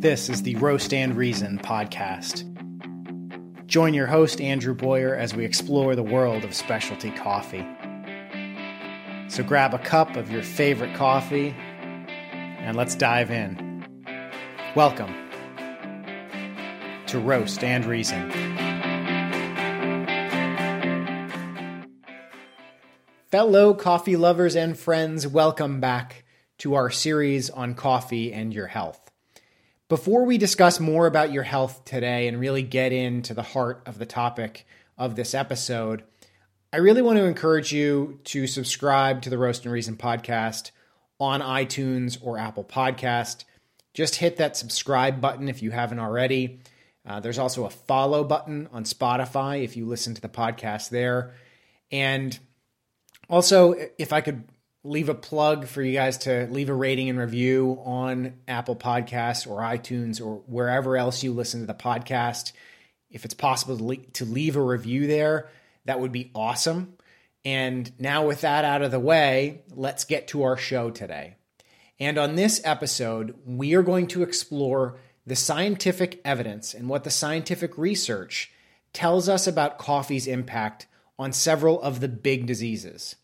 This is the Roast and Reason podcast. Join your host, Andrew Boyer, as we explore the world of specialty coffee. So grab a cup of your favorite coffee and let's dive in. Welcome to Roast and Reason. Fellow coffee lovers and friends, welcome back to our series on coffee and your health. Before we discuss more about your health today and really get into the heart of the topic of this episode, I really want to encourage you to subscribe to the Roast and Reason podcast on iTunes or Apple Podcast. Just hit that subscribe button if you haven't already. Uh, there's also a follow button on Spotify if you listen to the podcast there. And also, if I could leave a plug for you guys to leave a rating and review on Apple Podcasts or iTunes or wherever else you listen to the podcast. If it's possible to leave a review there, that would be awesome. And now, with that out of the way, let's get to our show today. And on this episode, we are going to explore the scientific evidence and what the scientific research tells us about coffee's impact on several of the big diseases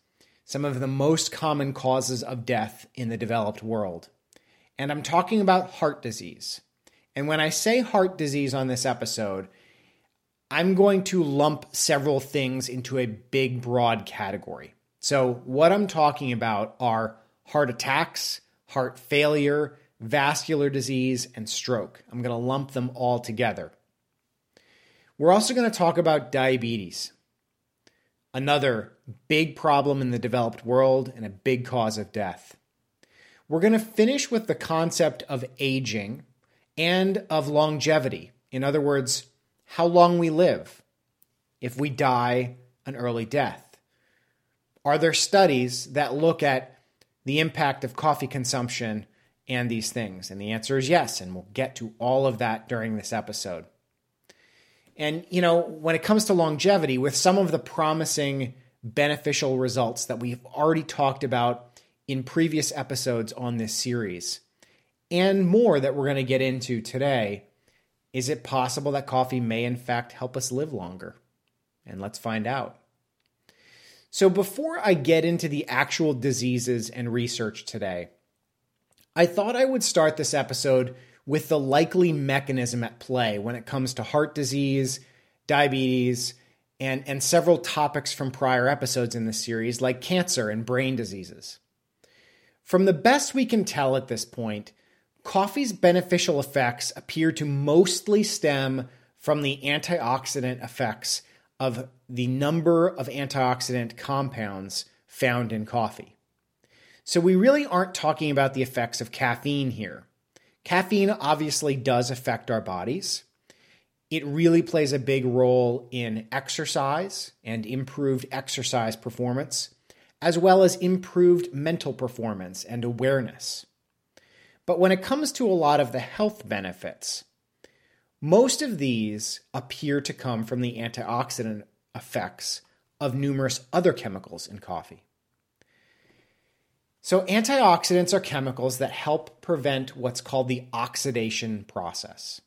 some of the most common causes of death in the developed world. And I'm talking about heart disease. And when I say heart disease on this episode, I'm going to lump several things into a big, broad category. So, what I'm talking about are heart attacks, heart failure, vascular disease, and stroke. I'm going to lump them all together. We're also going to talk about diabetes another big problem in the developed world and a big cause of death. We're going to finish with the concept of aging and of longevity. In other words, how long we live if we die an early death. Are there studies that look at the impact of coffee consumption and these things? And the answer is yes, and we'll get to all of that during this episode. And, you know, when it comes to longevity, with some of the promising beneficial results that we've already talked about in previous episodes on this series, and more that we're going to get into today, is it possible that coffee may in fact help us live longer? And let's find out. So, before I get into the actual diseases and research today, I thought I would start this episode with the likely mechanism at play when it comes to heart disease, diabetes, and, and several topics from prior episodes in the series, like cancer and brain diseases. From the best we can tell at this point, coffee's beneficial effects appear to mostly stem from the antioxidant effects of the number of antioxidant compounds found in coffee. So, we really aren't talking about the effects of caffeine here. Caffeine obviously does affect our bodies. It really plays a big role in exercise and improved exercise performance, as well as improved mental performance and awareness. But when it comes to a lot of the health benefits, most of these appear to come from the antioxidant effects of numerous other chemicals in coffee. So, antioxidants are chemicals that help prevent what's called the oxidation process.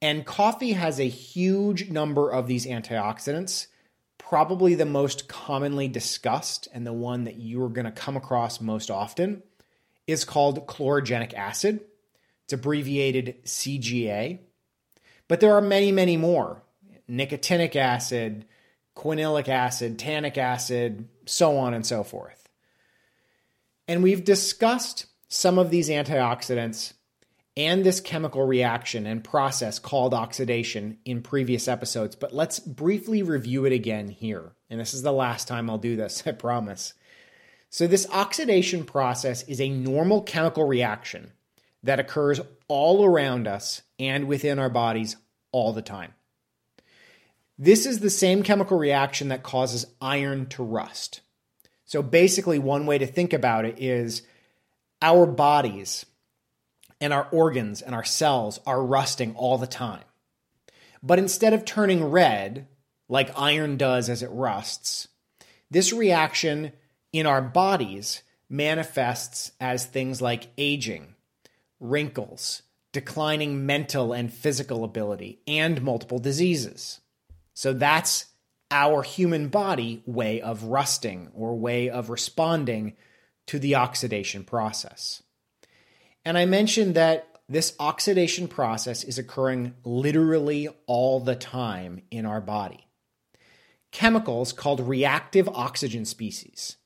And coffee has a huge number of these antioxidants. Probably the most commonly discussed and the one that you are going to come across most often is called chlorogenic acid. It's abbreviated CGA. But there are many, many more nicotinic acid, quinilic acid, tannic acid, so on and so forth. And we've discussed some of these antioxidants and this chemical reaction and process called oxidation in previous episodes, but let's briefly review it again here. And this is the last time I'll do this, I promise. So, this oxidation process is a normal chemical reaction that occurs all around us and within our bodies all the time. This is the same chemical reaction that causes iron to rust. So basically, one way to think about it is our bodies and our organs and our cells are rusting all the time. But instead of turning red, like iron does as it rusts, this reaction in our bodies manifests as things like aging, wrinkles, declining mental and physical ability, and multiple diseases. So that's our human body way of rusting or way of responding to the oxidation process. And I mentioned that this oxidation process is occurring literally all the time in our body. Chemicals called reactive oxygen species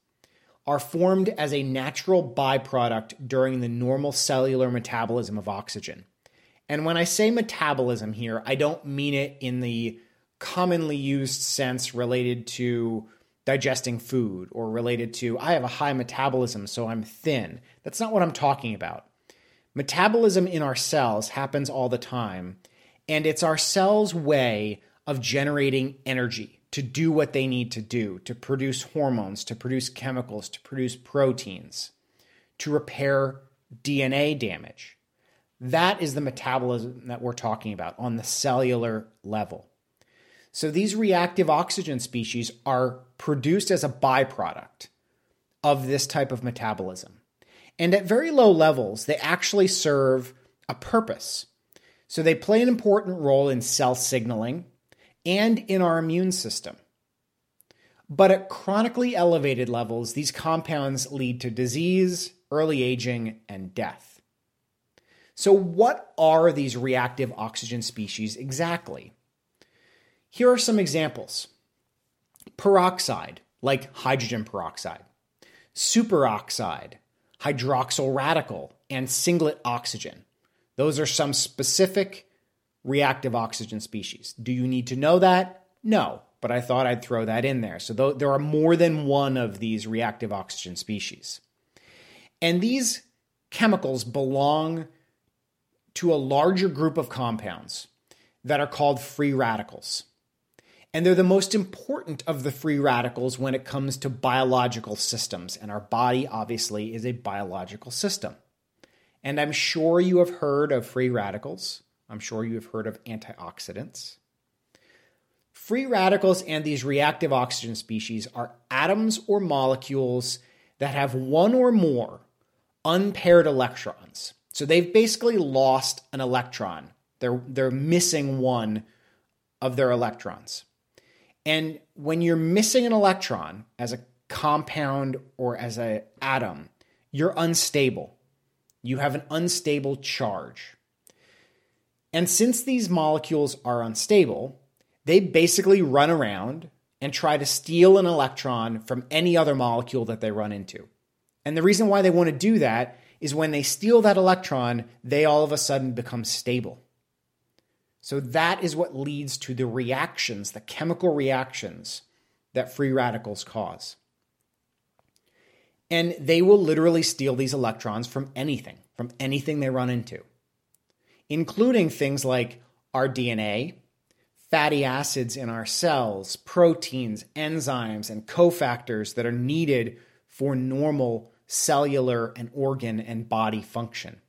are formed as a natural byproduct during the normal cellular metabolism of oxygen. And when I say metabolism here, I don't mean it in the commonly used sense related to digesting food or related to, I have a high metabolism, so I'm thin. That's not what I'm talking about. Metabolism in our cells happens all the time, and it's our cells' way of generating energy to do what they need to do to produce hormones, to produce chemicals, to produce proteins, to repair DNA damage. That is the metabolism that we're talking about on the cellular level. So these reactive oxygen species are produced as a byproduct of this type of metabolism. And at very low levels, they actually serve a purpose. So they play an important role in cell signaling and in our immune system. But at chronically elevated levels, these compounds lead to disease, early aging, and death. So, what are these reactive oxygen species exactly? Here are some examples peroxide, like hydrogen peroxide, superoxide, hydroxyl radical, and singlet oxygen. Those are some specific reactive oxygen species. Do you need to know that? No, but I thought I'd throw that in there. So th- there are more than one of these reactive oxygen species. And these chemicals belong to a larger group of compounds that are called free radicals. And they're the most important of the free radicals when it comes to biological systems. And our body, obviously, is a biological system. And I'm sure you have heard of free radicals. I'm sure you have heard of antioxidants. Free radicals and these reactive oxygen species are atoms or molecules that have one or more unpaired electrons. So they've basically lost an electron. They're, they're missing one of their electrons. And when you're missing an electron as a compound or as an atom, you're unstable. You have an unstable charge. And since these molecules are unstable, they basically run around and try to steal an electron from any other molecule that they run into. And the reason why they want to do that is when they steal that electron, they all of a sudden become stable. So that is what leads to the reactions, the chemical reactions that free radicals cause. And they will literally steal these electrons from anything, from anything they run into including things like our DNA, fatty acids in our cells, proteins, enzymes, and cofactors that are needed for normal cellular and organ and body function.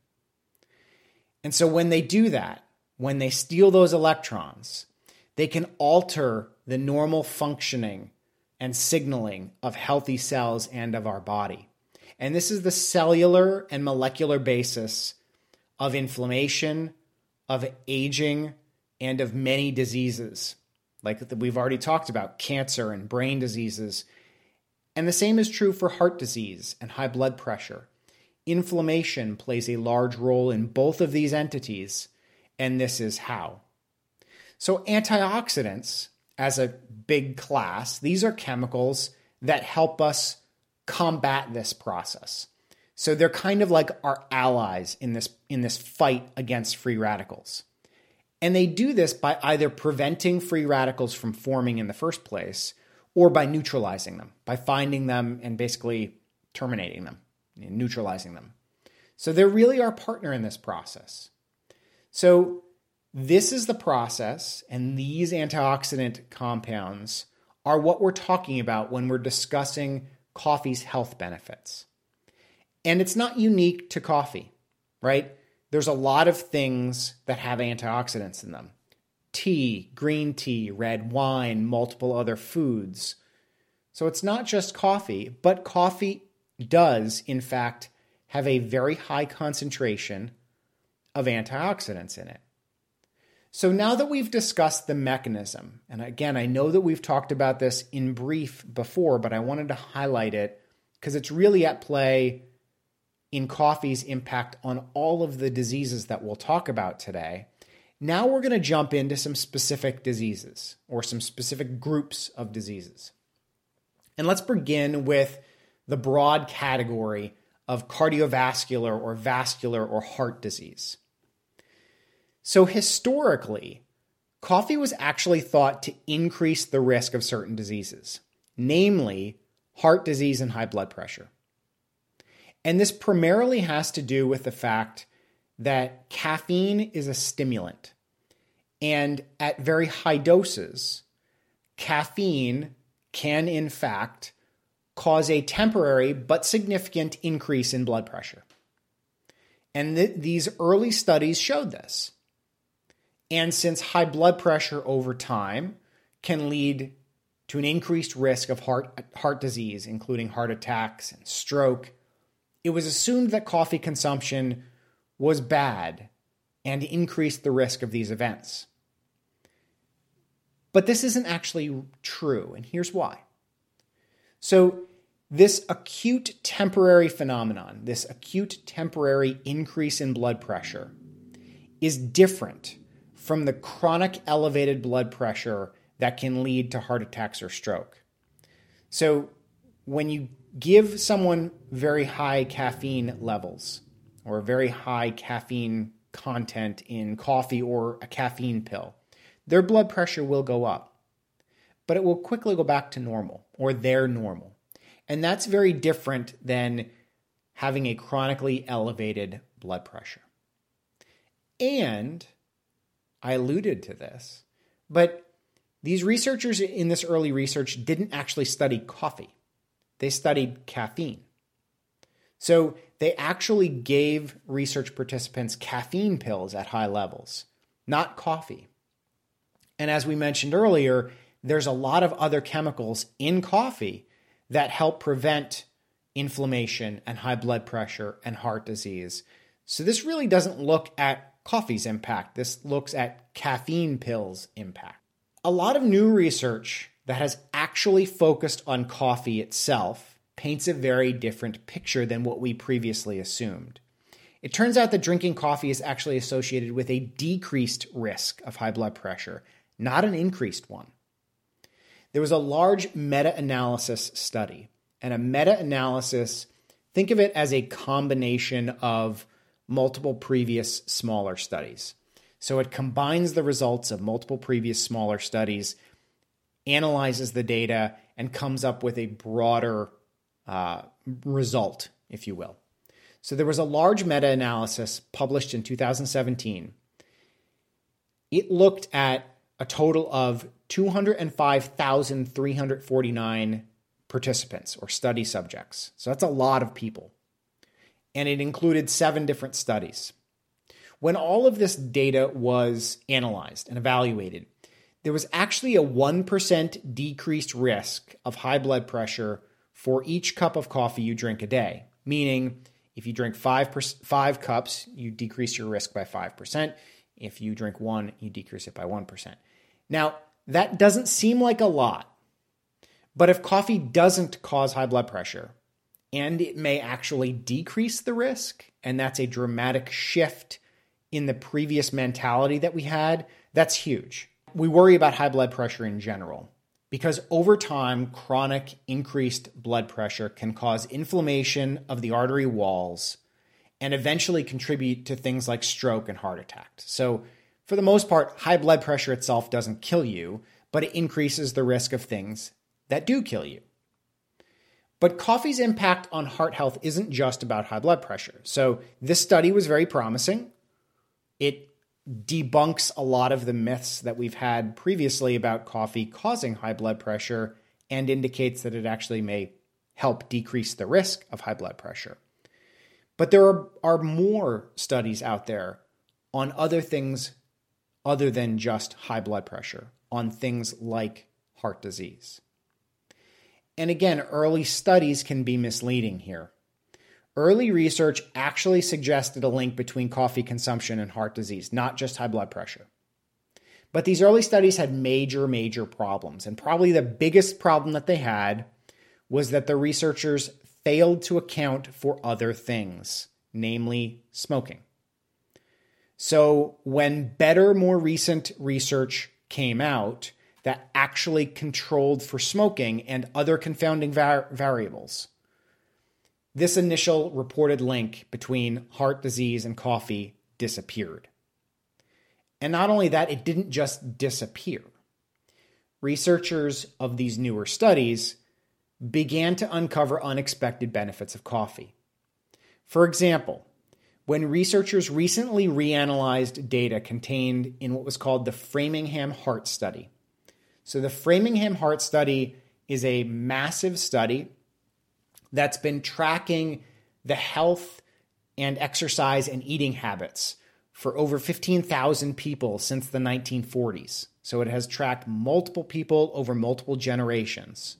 And so when they do that, when they steal those electrons, they can alter the normal functioning and signaling of healthy cells and of our body. And this is the cellular and molecular basis of inflammation, of aging, and of many diseases, like we've already talked about cancer and brain diseases. And the same is true for heart disease and high blood pressure. Inflammation plays a large role in both of these entities, and this is how. So, antioxidants, as a big class, these are chemicals that help us combat this process. So they're kind of like our allies in this in this fight against free radicals. And they do this by either preventing free radicals from forming in the first place or by neutralizing them, by finding them and basically terminating them, neutralizing them. So they're really our partner in this process. So this is the process, and these antioxidant compounds are what we're talking about when we're discussing coffee's health benefits. And it's not unique to coffee, right? There's a lot of things that have antioxidants in them tea, green tea, red wine, multiple other foods. So it's not just coffee, but coffee does, in fact, have a very high concentration of antioxidants in it. So now that we've discussed the mechanism, and again, I know that we've talked about this in brief before, but I wanted to highlight it because it's really at play in coffee's impact on all of the diseases that we'll talk about today. Now we're going to jump into some specific diseases or some specific groups of diseases. And let's begin with the broad category of cardiovascular or vascular or heart disease. So, historically, coffee was actually thought to increase the risk of certain diseases, namely heart disease and high blood pressure. And this primarily has to do with the fact that caffeine is a stimulant. And at very high doses, caffeine can, in fact, cause a temporary but significant increase in blood pressure. And th- these early studies showed this. And since high blood pressure over time can lead to an increased risk of heart, heart disease, including heart attacks and stroke, it was assumed that coffee consumption was bad and increased the risk of these events. But this isn't actually true, and here's why. So, this acute temporary phenomenon, this acute temporary increase in blood pressure, is different from the chronic elevated blood pressure that can lead to heart attacks or stroke. So, when you give someone very high caffeine levels or very high caffeine content in coffee or a caffeine pill, their blood pressure will go up, but it will quickly go back to normal or their normal. And that's very different than having a chronically elevated blood pressure. And I alluded to this, but these researchers in this early research didn't actually study coffee, they studied caffeine. So they actually gave research participants caffeine pills at high levels, not coffee. And as we mentioned earlier, there's a lot of other chemicals in coffee that help prevent inflammation and high blood pressure and heart disease. So this really doesn't look at coffee's impact. This looks at caffeine pills' impact. A lot of new research that has actually focused on coffee itself paints a very different picture than what we previously assumed. It turns out that drinking coffee is actually associated with a decreased risk of high blood pressure, not an increased one. There was a large meta analysis study, and a meta analysis, think of it as a combination of multiple previous smaller studies. So it combines the results of multiple previous smaller studies, analyzes the data, and comes up with a broader uh, result, if you will. So there was a large meta analysis published in 2017. It looked at a total of 205,349 participants or study subjects. So that's a lot of people and it included seven different studies. When all of this data was analyzed and evaluated, there was actually a 1% decreased risk of high blood pressure for each cup of coffee you drink a day, meaning if you drink five, per, five cups, you decrease your risk by 5%. If you drink one, you decrease it by 1%. Now, that doesn't seem like a lot, but if coffee doesn't cause high blood pressure, and it may actually decrease the risk. And that's a dramatic shift in the previous mentality that we had. That's huge. We worry about high blood pressure in general because over time, chronic increased blood pressure can cause inflammation of the artery walls and eventually contribute to things like stroke and heart attack. So, for the most part, high blood pressure itself doesn't kill you, but it increases the risk of things that do kill you. But coffee's impact on heart health isn't just about high blood pressure. So, this study was very promising. It debunks a lot of the myths that we've had previously about coffee causing high blood pressure and indicates that it actually may help decrease the risk of high blood pressure. But there are, are more studies out there on other things other than just high blood pressure, on things like heart disease. And again, early studies can be misleading here. early research actually suggested a link between coffee consumption and heart disease, not just high blood pressure. But these early studies had major, major problems. And probably the biggest problem that they had was that the researchers failed to account for other things, namely smoking. So when better, more recent research came out that actually controlled for smoking and other confounding var- variables, this initial reported link between heart disease and coffee disappeared. And not only that, it didn't just disappear. Researchers of these newer studies began to uncover unexpected benefits of coffee. For example, when researchers recently reanalyzed data contained in what was called the Framingham Heart Study. So, the Framingham Heart Study is a massive study that's been tracking the health and exercise and eating habits for over 15,000 people since the 1940s. So it has tracked multiple people over multiple generations.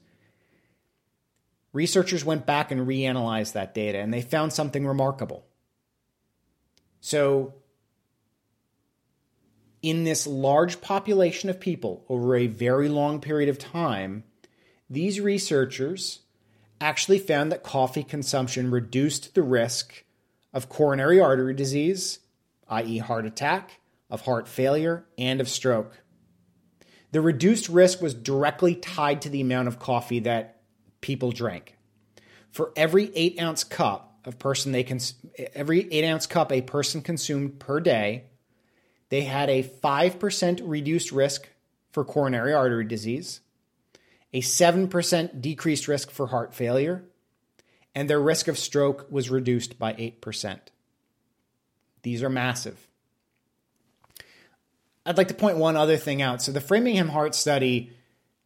Researchers went back and reanalyzed that data and they found something remarkable. So, in this large population of people over a very long period of time, these researchers actually found that coffee consumption reduced the risk of coronary artery disease, i.e., heart attack, of heart failure, and of stroke. The reduced risk was directly tied to the amount of coffee that people drank. For every eight ounce cup of person they cons- every eight ounce cup a person consumed per day, they had a five percent reduced risk for coronary artery disease, a 7% decreased risk for heart failure, and their risk of stroke was reduced by 8%. These are massive. I'd like to point one other thing out. So, the Framingham Heart Study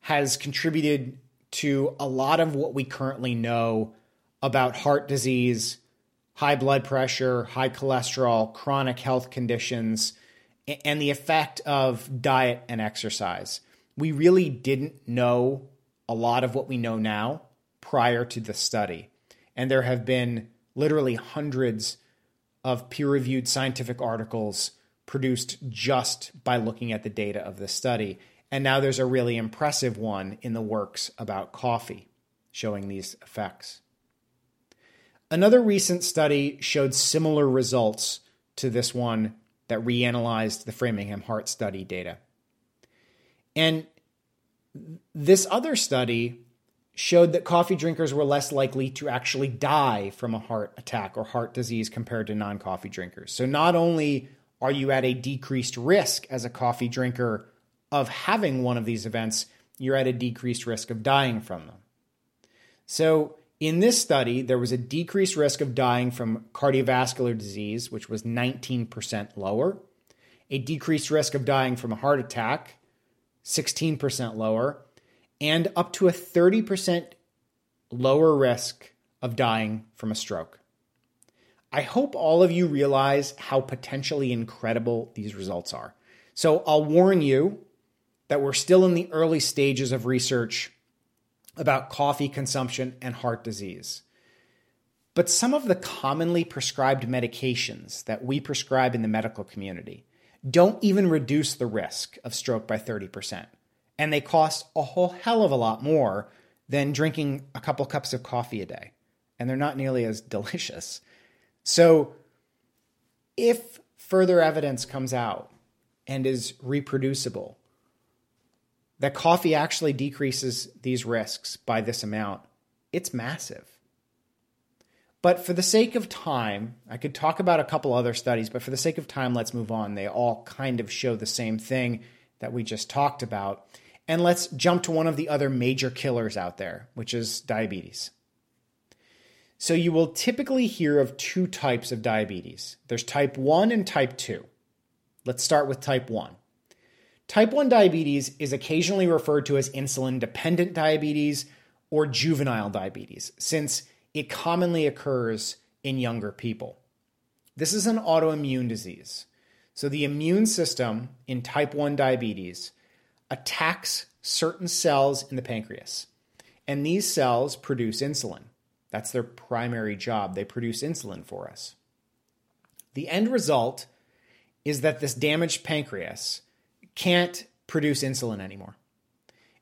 has contributed to a lot of what we currently know about heart disease, high blood pressure, high cholesterol, chronic health conditions, and the effect of diet and exercise. We really didn't know a lot of what we know now prior to the study. And there have been literally hundreds of peer reviewed scientific articles produced just by looking at the data of the study. And now there's a really impressive one in the works about coffee showing these effects. Another recent study showed similar results to this one that reanalyzed the Framingham Heart Study data. And this other study showed that coffee drinkers were less likely to actually die from a heart attack or heart disease compared to non coffee drinkers. So, not only are you at a decreased risk as a coffee drinker of having one of these events, you're at a decreased risk of dying from them. So, in this study, there was a decreased risk of dying from cardiovascular disease, which was 19% lower, a decreased risk of dying from a heart attack, 16% lower, and up to a 30% lower risk of dying from a stroke. I hope all of you realize how potentially incredible these results are. So I'll warn you that we're still in the early stages of research about coffee consumption and heart disease. But some of the commonly prescribed medications that we prescribe in the medical community don't even reduce the risk of stroke by 30%. And they cost a whole hell of a lot more than drinking a couple cups of coffee a day. And they're not nearly as delicious. So, if further evidence comes out and is reproducible that coffee actually decreases these risks by this amount, it's massive. But for the sake of time, I could talk about a couple other studies, but for the sake of time, let's move on. They all kind of show the same thing that we just talked about. And let's jump to one of the other major killers out there, which is diabetes. So you will typically hear of two types of diabetes there's type 1 and type 2. Let's start with type 1. Type 1 diabetes is occasionally referred to as insulin dependent diabetes or juvenile diabetes, since it commonly occurs in younger people. This is an autoimmune disease. So, the immune system in type 1 diabetes attacks certain cells in the pancreas, and these cells produce insulin. That's their primary job. They produce insulin for us. The end result is that this damaged pancreas can't produce insulin anymore.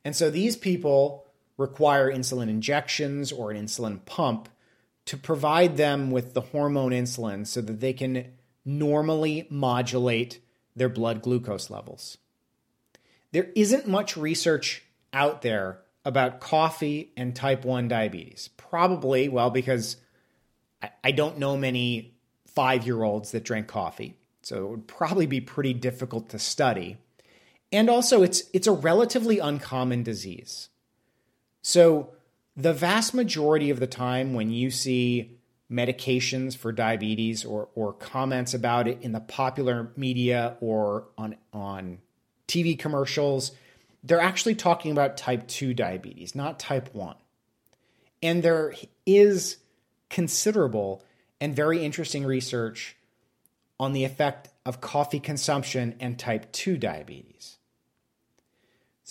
And so these people require insulin injections or an insulin pump to provide them with the hormone insulin so that they can normally modulate their blood glucose levels. There isn't much research out there about coffee and type 1 diabetes. Probably, well, because I, don't know many five year olds that drink coffee. So it would probably be pretty difficult to study. And also, it's, it's a relatively uncommon disease. So, the vast majority of the time when you see medications for diabetes or, or comments about it in the popular media or on, on TV commercials, they're actually talking about type 2 diabetes, not type 1. And there is considerable and very interesting research on the effect of coffee consumption and type 2 diabetes.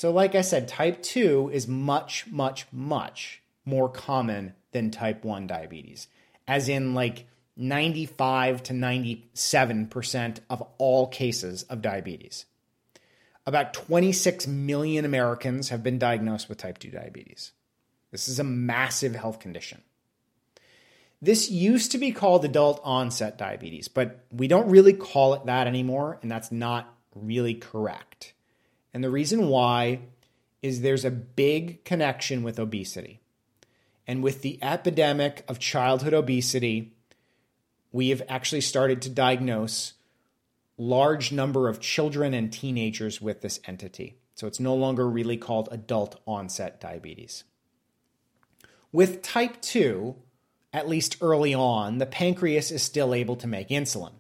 So, like I said, type 2 is much, much, much more common than type 1 diabetes, as in like 95 to 97% of all cases of diabetes. About 26 million Americans have been diagnosed with type 2 diabetes. This is a massive health condition. This used to be called adult onset diabetes, but we don't really call it that anymore, and that's not really correct. And the reason why is there's a big connection with obesity. And with the epidemic of childhood obesity, we have actually started to diagnose large number of children and teenagers with this entity. So it's no longer really called adult onset diabetes. With type 2, at least early on, the pancreas is still able to make insulin.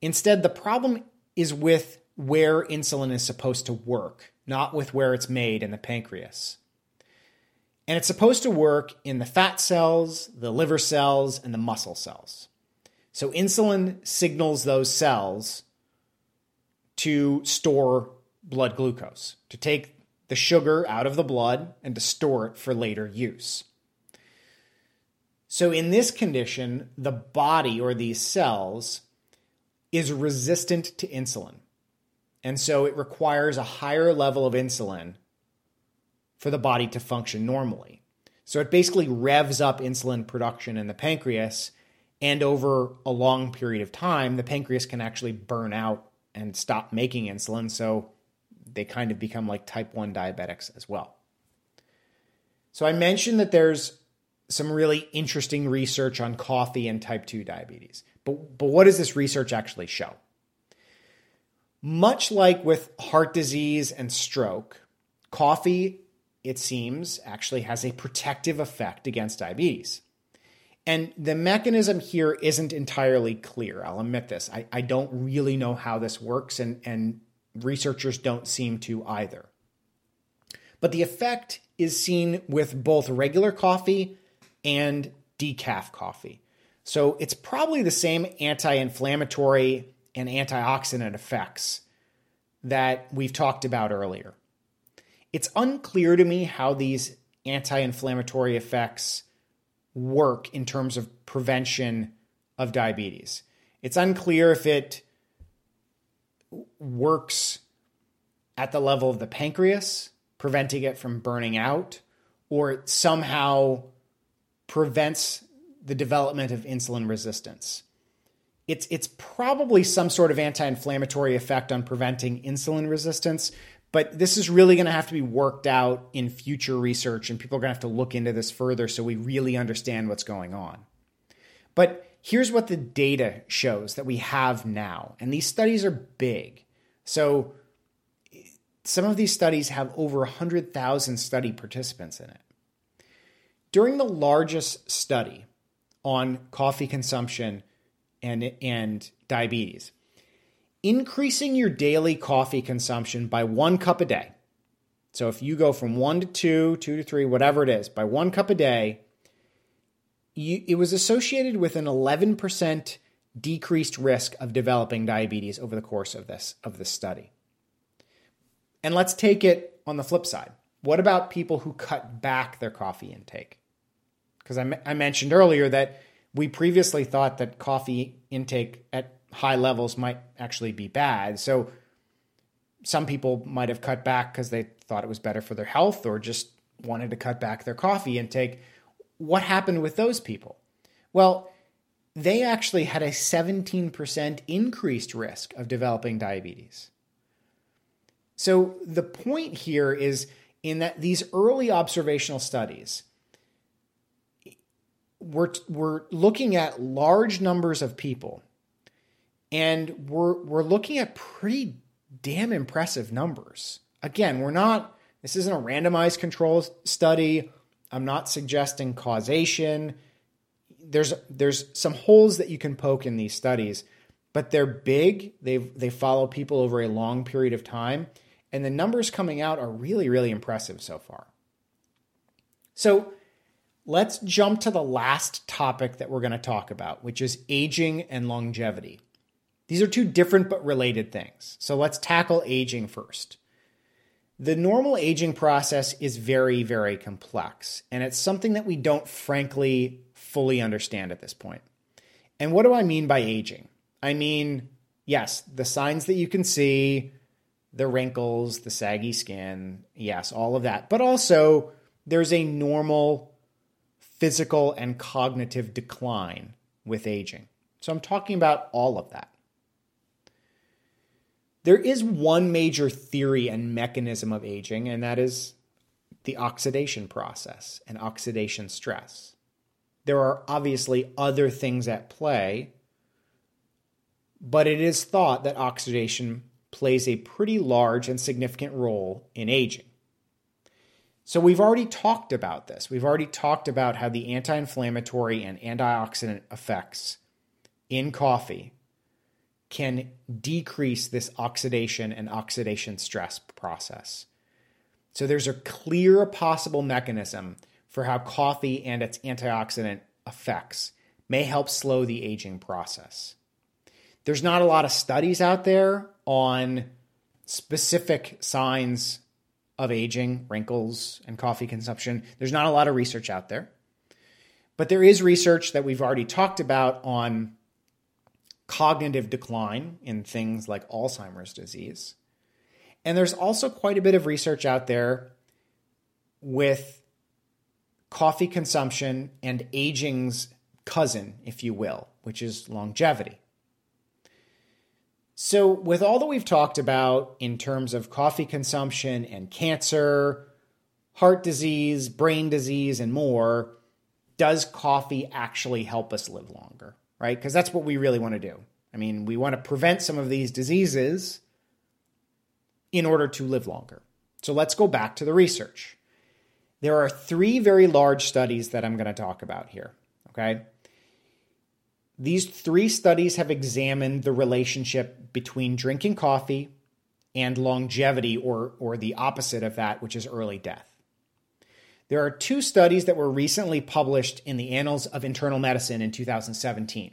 Instead, the problem is with where insulin is supposed to work, not with where it's made in the pancreas. And it's supposed to work in the fat cells, the liver cells, and the muscle cells. So insulin signals those cells to store blood glucose, to take the sugar out of the blood and to store it for later use. So, in this condition, the body or these cells is resistant to insulin. And so it requires a higher level of insulin for the body to function normally. So it basically revs up insulin production in the pancreas and over a long period of time, the pancreas can actually burn out and stop making insulin. So they kind of become like type 1 diabetics as well. So I mentioned that there's some really interesting research on coffee and type 2 diabetes. But, but what does this research actually show? Much like with heart disease and stroke, coffee, it seems, actually has a protective effect against diabetes. And the mechanism here isn't entirely clear. I'll admit this. I, I don't really know how this works, and, and researchers don't seem to either. But the effect is seen with both regular coffee and decaf coffee. So it's probably the same anti inflammatory and antioxidant effects that we've talked about earlier. It's unclear to me how these anti inflammatory effects work in terms of prevention of diabetes. It's unclear if it works at the level of the pancreas, preventing it from burning out, or it somehow prevents the development of insulin resistance. It's, it's probably some sort of anti inflammatory effect on preventing insulin resistance, but this is really going to have to be worked out in future research, and people are going to have to look into this further so we really understand what's going on. But here's what the data shows that we have now. And these studies are big. So some of these studies have over 100,000 study participants in it. During the largest study on coffee consumption and, and diabetes, increasing your daily coffee consumption by one cup a day. So if you go from one to two, two to three, whatever it is, by one cup a day, you, it was associated with an 11% decreased risk of developing diabetes over the course of this of this study. And let's take it on the flip side. What about people who cut back their coffee intake? Because I, I mentioned earlier that we previously thought that coffee intake at high levels might actually be bad. So some people might have cut back because they thought it was better for their health or just wanted to cut back their coffee intake. What happened with those people? Well, they actually had a 17% increased risk of developing diabetes. So the point here is in that these early observational studies, we're, we're looking at large numbers of people and we're, we're looking at pretty damn impressive numbers. Again, we're not, this isn't a randomized control study. I'm not suggesting causation. There's, there's some holes that you can poke in these studies, but they're big. They they follow people over a long period of time, and the numbers coming out are really, really impressive so far. So let's jump to the last topic that we're going to talk about, which is aging and longevity. These are two different but related things. So let's tackle aging first. The normal aging process is very, very complex, and it's something that we don't frankly fully understand at this point. And what do I mean by aging? I mean, yes, the signs that you can see, the wrinkles, the saggy skin, yes, all of that. But also, there's a normal physical and cognitive decline with aging. So I'm talking about all of that. There is one major theory and mechanism of aging, and that is the oxidation process and oxidation stress. There are obviously other things at play, but it is thought that oxidation plays a pretty large and significant role in aging. So, we've already talked about this. We've already talked about how the anti inflammatory and antioxidant effects in coffee can decrease this oxidation and oxidation stress process. So there's a clear possible mechanism for how coffee and its antioxidant effects may help slow the aging process. There's not a lot of studies out there on specific signs of aging, wrinkles, and coffee consumption. There's not a lot of research out there. But there is research that we've already talked about on cognitive decline in things like Alzheimer's disease. And there's also quite a bit of research out there with coffee consumption and aging's cousin, if you will, which is longevity. So, with all that we've talked about in terms of coffee consumption and cancer, heart disease, brain disease, and more, does coffee actually help us live longer? right? Because that's what we really want to do. I mean, we want to prevent some of these diseases in order to live longer. So let's go back to the research. There are three very large studies that I'm going to talk about here, okay? These three studies have examined the relationship between drinking coffee and longevity, or, or the opposite of that, which is early death. There are two studies that were recently published in the Annals of Internal Medicine in 2017.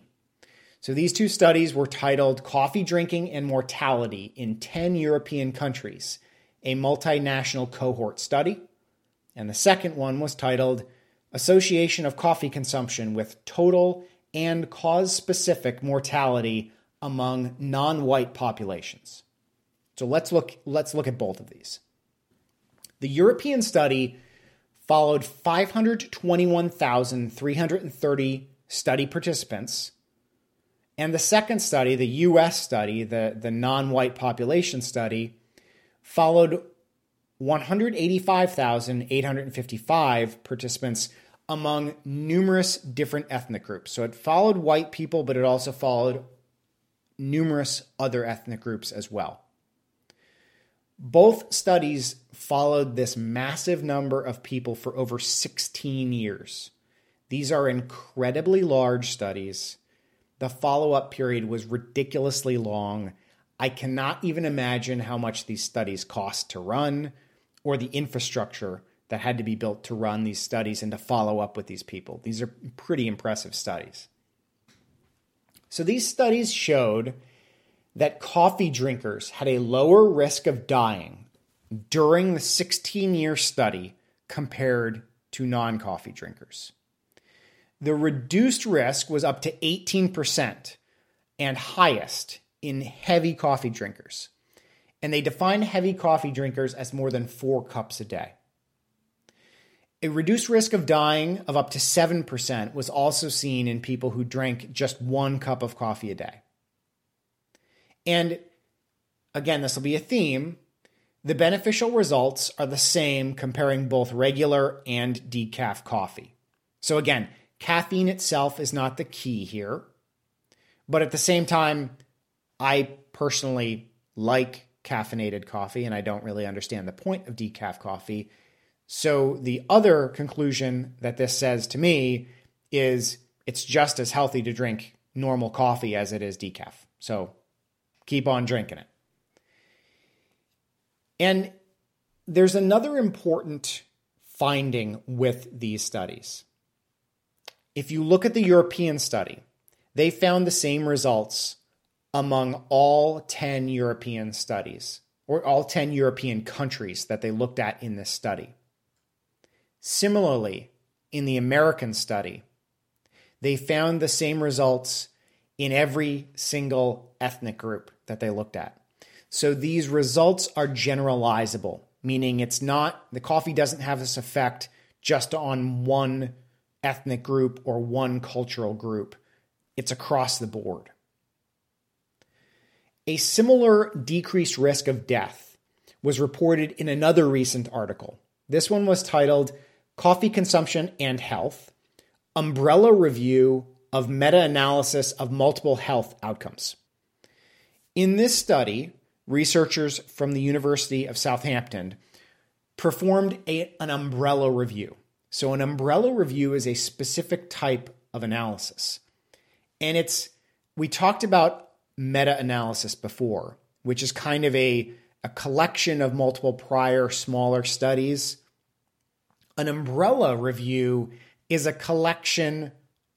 So these two studies were titled Coffee Drinking and Mortality in 10 European Countries, a multinational cohort study. And the second one was titled Association of Coffee Consumption with Total and Cause Specific Mortality Among Non White Populations. So let's look, let's look at both of these. The European study followed 521,330 study participants. And the second study, the US study, the, the non white population study, followed 185,855 participants among numerous different ethnic groups. So it followed white people, but it also followed numerous other ethnic groups as well. Both studies followed this massive number of people for over 16 years. These are incredibly large studies. The follow up period was ridiculously long. I cannot even imagine how much these studies cost to run or the infrastructure that had to be built to run these studies and to follow up with these people. These are pretty impressive studies. So, these studies showed that coffee drinkers had a lower risk of dying during the 16 year study compared to non coffee drinkers. the reduced risk was up to 18% and highest in heavy coffee drinkers. And they define heavy coffee drinkers as more than four cups a day. A reduced risk of dying of up to 7% was also seen in people who drank just one cup of coffee a day. And again, this will be a theme. The beneficial results are the same comparing both regular and decaf coffee. So, again, caffeine itself is not the key here. But at the same time, I personally like caffeinated coffee and I don't really understand the point of decaf coffee. So, the other conclusion that this says to me is it's just as healthy to drink normal coffee as it is decaf. So, keep on drinking it. And there's another important finding with these studies. If you look at the European study, they found the same results among all 10 European studies, or all 10 European countries that they looked at in this study. Similarly, in the American study, they found the same results in every single ethnic group that they looked at. So these results are generalizable, meaning it's not, the coffee doesn't have this effect just on one ethnic group or one cultural group. It's across the board. A similar decreased risk of death was reported in another recent article. This one was titled Coffee Consumption and Health Umbrella Review of Meta Analysis of Multiple Health Outcomes. In this study, researchers from the University of Southampton performed a, an umbrella review. So, an umbrella review is a specific type of analysis. And it's, we talked about meta analysis before, which is kind of a, a collection of multiple prior smaller studies. An umbrella review is a collection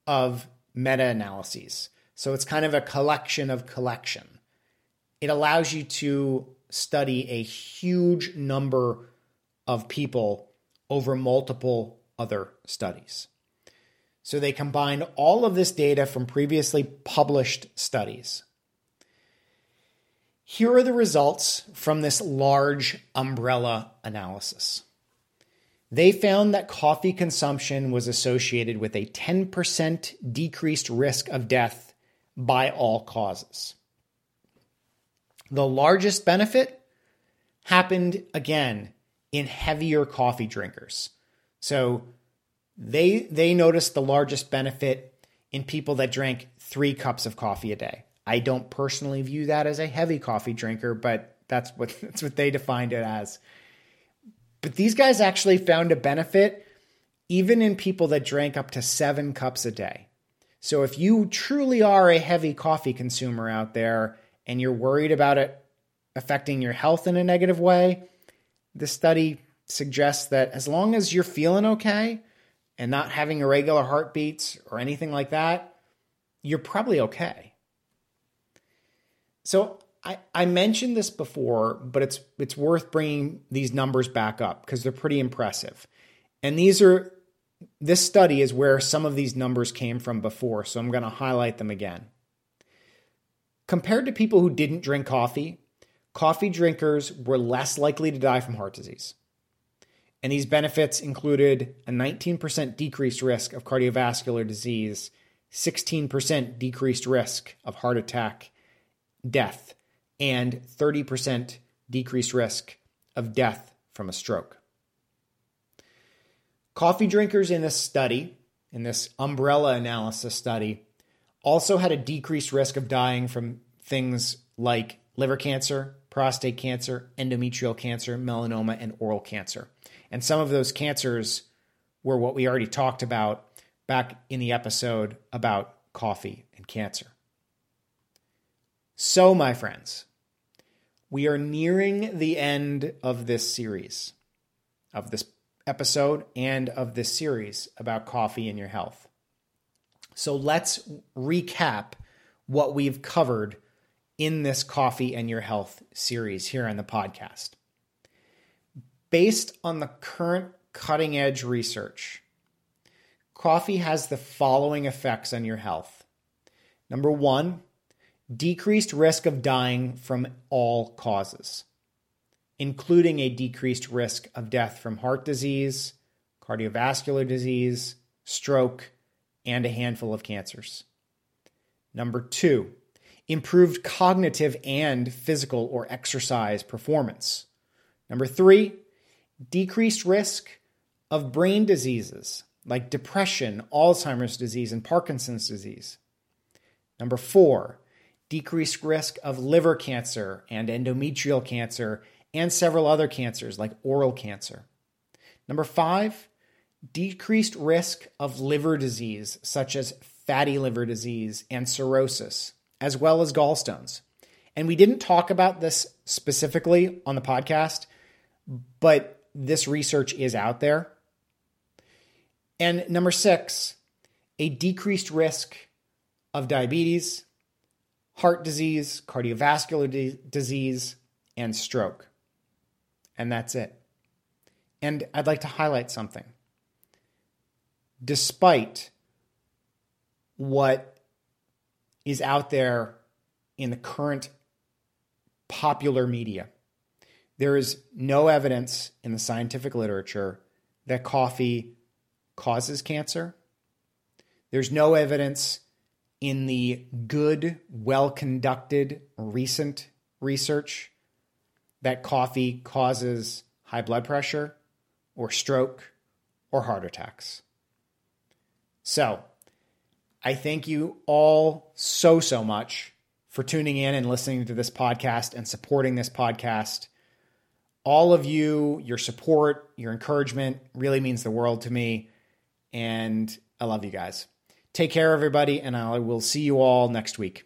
of meta analyses. So, it's kind of a collection of collection it allows you to study a huge number of people over multiple other studies. So they combine all of this data from previously published studies. Here are the results from this large umbrella analysis. They found that coffee consumption was associated with a 10% decreased risk of death by all causes. The largest benefit happened again in heavier coffee drinkers. So they they noticed the largest benefit in people that drank 3 cups of coffee a day. I don't personally view that as a heavy coffee drinker, but that's what that's what they defined it as. But these guys actually found a benefit even in people that drank up to 7 cups a day. So if you truly are a heavy coffee consumer out there, and you're worried about it affecting your health in a negative way, the study suggests that as long as you're feeling okay and not having irregular heartbeats or anything like that, you're probably okay. So I, I mentioned this before, but it's it's worth bringing these numbers back up because they're pretty impressive. And these are this study is where some of these numbers came from before, so I'm going to highlight them again. Compared to people who didn't drink coffee, coffee drinkers were less likely to die from heart disease. And these benefits included a 19% decreased risk of cardiovascular disease, 16% decreased risk of heart attack, death, and 30% decreased risk of death from a stroke. Coffee drinkers in this study, in this umbrella analysis study, also had a decreased risk of dying from things like liver cancer, prostate cancer, endometrial cancer, melanoma, and oral cancer. And some of those cancers were what we already talked about back in the episode about coffee and cancer. So, my friends, we are nearing the end of this series, of this episode, and of this series about coffee and your health. So let's recap what we've covered in this Coffee and Your Health series here on the podcast. Based on the current cutting edge research, coffee has the following effects on your health. Number one, decreased risk of dying from all causes, including a decreased risk of death from heart disease, cardiovascular disease, stroke, and a handful of cancers. Number two, improved cognitive and physical or exercise performance. Number three, decreased risk of brain diseases like depression, Alzheimer's disease, and Parkinson's disease. Number four, decreased risk of liver cancer and endometrial cancer and several other cancers like oral cancer. Number five, decreased risk of liver disease such as fatty liver disease and cirrhosis, as well as gallstones. And we didn't talk about this specifically on the podcast, but this research is out there. And number six, a decreased risk of diabetes, heart disease, cardiovascular di- disease, and stroke. And that's it. And I'd like to highlight something. Despite what is out there in the current popular media, there is no evidence in the scientific literature that coffee causes cancer. There's no evidence in the good, well conducted recent research that coffee causes high blood pressure or stroke or heart attacks. So, I thank you all so, so much for tuning in and listening to this podcast and supporting this podcast. All of you, your support, your encouragement really means the world to me. And I love you guys. Take care, everybody, and I will see you all next week.